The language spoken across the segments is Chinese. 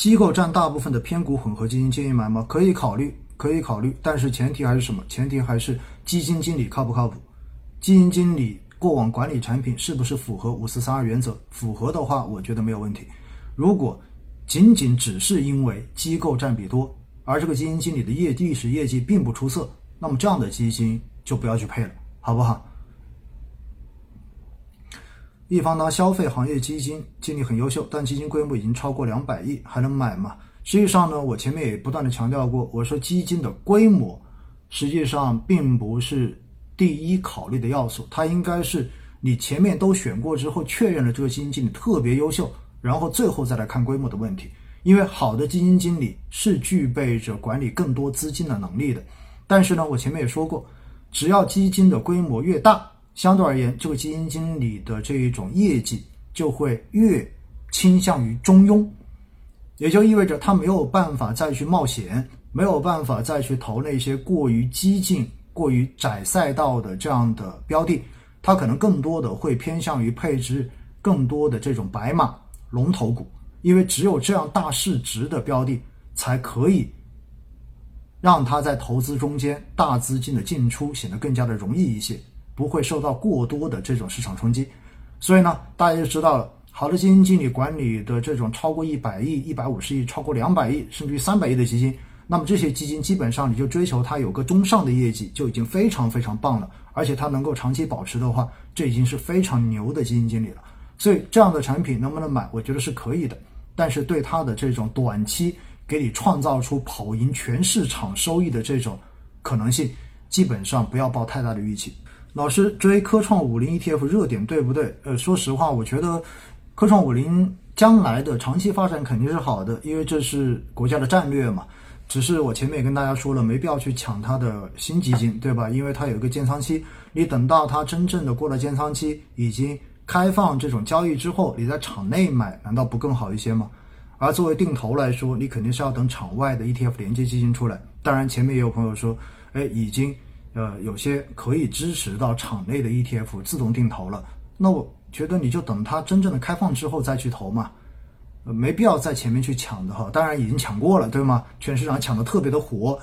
机构占大部分的偏股混合基金建议买吗？可以考虑，可以考虑，但是前提还是什么？前提还是基金经理靠不靠谱？基金经理过往管理产品是不是符合五四三二原则？符合的话，我觉得没有问题。如果仅仅只是因为机构占比多，而这个基金经理的业历史业绩并不出色，那么这样的基金就不要去配了，好不好？易方达消费行业基金经理很优秀，但基金规模已经超过两百亿，还能买吗？实际上呢，我前面也不断的强调过，我说基金的规模实际上并不是第一考虑的要素，它应该是你前面都选过之后，确认了这个基金经理特别优秀，然后最后再来看规模的问题。因为好的基金经理是具备着管理更多资金的能力的，但是呢，我前面也说过，只要基金的规模越大。相对而言，这个基金经理的这一种业绩就会越倾向于中庸，也就意味着他没有办法再去冒险，没有办法再去投那些过于激进、过于窄赛道的这样的标的，他可能更多的会偏向于配置更多的这种白马龙头股，因为只有这样大市值的标的才可以让他在投资中间大资金的进出显得更加的容易一些。不会受到过多的这种市场冲击，所以呢，大家就知道了，好的基金经理管理的这种超过一百亿、一百五十亿、超过两百亿，甚至于三百亿的基金，那么这些基金基本上你就追求它有个中上的业绩就已经非常非常棒了，而且它能够长期保持的话，这已经是非常牛的基金经理了。所以这样的产品能不能买，我觉得是可以的，但是对它的这种短期给你创造出跑赢全市场收益的这种可能性，基本上不要抱太大的预期。老师追科创五零 ETF 热点对不对？呃，说实话，我觉得科创五零将来的长期发展肯定是好的，因为这是国家的战略嘛。只是我前面也跟大家说了，没必要去抢它的新基金，对吧？因为它有一个建仓期，你等到它真正的过了建仓期，已经开放这种交易之后，你在场内买，难道不更好一些吗？而作为定投来说，你肯定是要等场外的 ETF 连接基金出来。当然，前面也有朋友说，哎，已经。呃，有些可以支持到场内的 ETF 自动定投了，那我觉得你就等它真正的开放之后再去投嘛，呃，没必要在前面去抢的哈。当然已经抢过了，对吗？全市场抢的特别的火。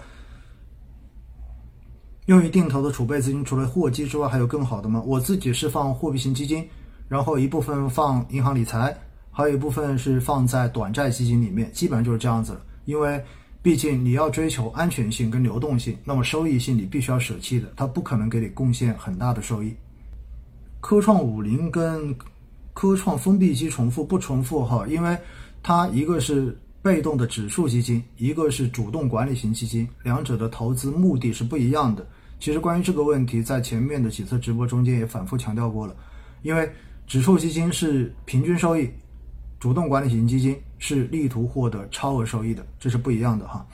用于定投的储备资金，除了货基之外，还有更好的吗？我自己是放货币型基金，然后一部分放银行理财，还有一部分是放在短债基金里面，基本上就是这样子。因为毕竟你要追求安全性跟流动性，那么收益性你必须要舍弃的，它不可能给你贡献很大的收益。科创五零跟科创封闭基重复不重复哈？因为它一个是被动的指数基金，一个是主动管理型基金，两者的投资目的是不一样的。其实关于这个问题，在前面的几次直播中间也反复强调过了，因为指数基金是平均收益。主动管理型基金是力图获得超额收益的，这是不一样的哈。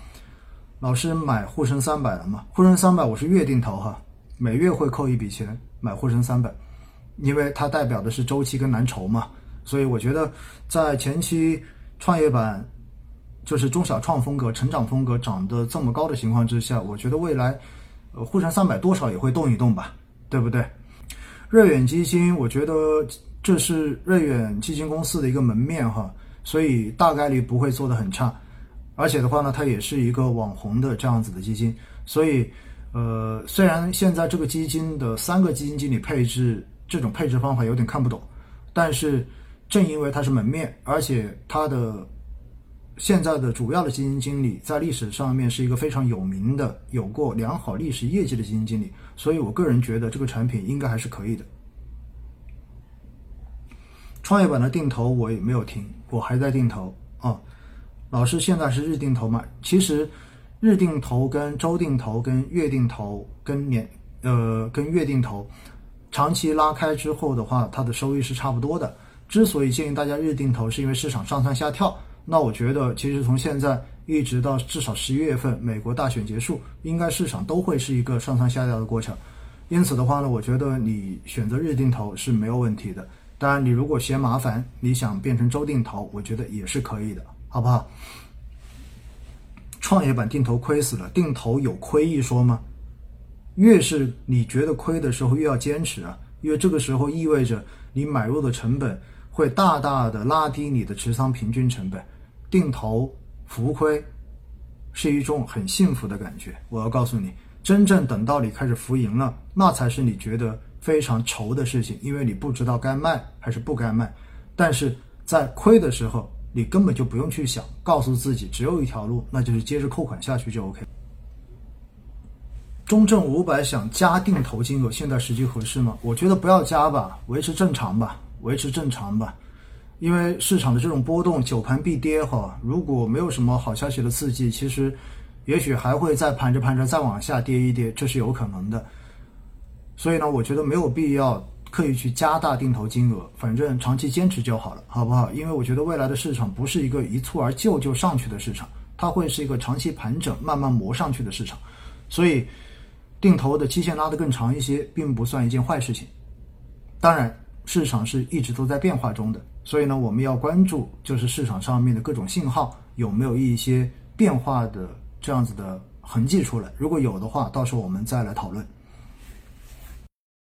老师买沪深三百了嘛？沪深三百我是月定投哈，每月会扣一笔钱买沪深三百，因为它代表的是周期跟蓝筹嘛，所以我觉得在前期创业板就是中小创风格、成长风格涨得这么高的情况之下，我觉得未来呃沪深三百多少也会动一动吧，对不对？瑞远基金，我觉得。这是瑞远基金公司的一个门面哈，所以大概率不会做得很差，而且的话呢，它也是一个网红的这样子的基金，所以，呃，虽然现在这个基金的三个基金经理配置这种配置方法有点看不懂，但是正因为它是门面，而且它的现在的主要的基金经理在历史上面是一个非常有名的、有过良好历史业绩的基金经理，所以我个人觉得这个产品应该还是可以的。创业板的定投我也没有停，我还在定投啊。老师现在是日定投嘛？其实日定投跟周定投跟月定投跟年呃跟月定投，长期拉开之后的话，它的收益是差不多的。之所以建议大家日定投，是因为市场上蹿下跳。那我觉得其实从现在一直到至少十一月份美国大选结束，应该市场都会是一个上蹿下跳的过程。因此的话呢，我觉得你选择日定投是没有问题的。当然，你如果嫌麻烦，你想变成周定投，我觉得也是可以的，好不好？创业板定投亏死了，定投有亏一说吗？越是你觉得亏的时候，越要坚持啊，因为这个时候意味着你买入的成本会大大的拉低你的持仓平均成本。定投浮亏是一种很幸福的感觉。我要告诉你，真正等到你开始浮盈了，那才是你觉得非常愁的事情，因为你不知道该卖还是不该卖。但是在亏的时候，你根本就不用去想，告诉自己只有一条路，那就是接着扣款下去就 OK。中证五百想加定投金额，现在时机合适吗？我觉得不要加吧，维持正常吧，维持正常吧。因为市场的这种波动，久盘必跌哈。如果没有什么好消息的刺激，其实也许还会再盘着盘着再往下跌一跌，这是有可能的。所以呢，我觉得没有必要刻意去加大定投金额，反正长期坚持就好了，好不好？因为我觉得未来的市场不是一个一蹴而就就上去的市场，它会是一个长期盘整、慢慢磨上去的市场。所以，定投的期限拉得更长一些，并不算一件坏事情。当然，市场是一直都在变化中的。所以呢，我们要关注就是市场上面的各种信号有没有一些变化的这样子的痕迹出来，如果有的话，到时候我们再来讨论。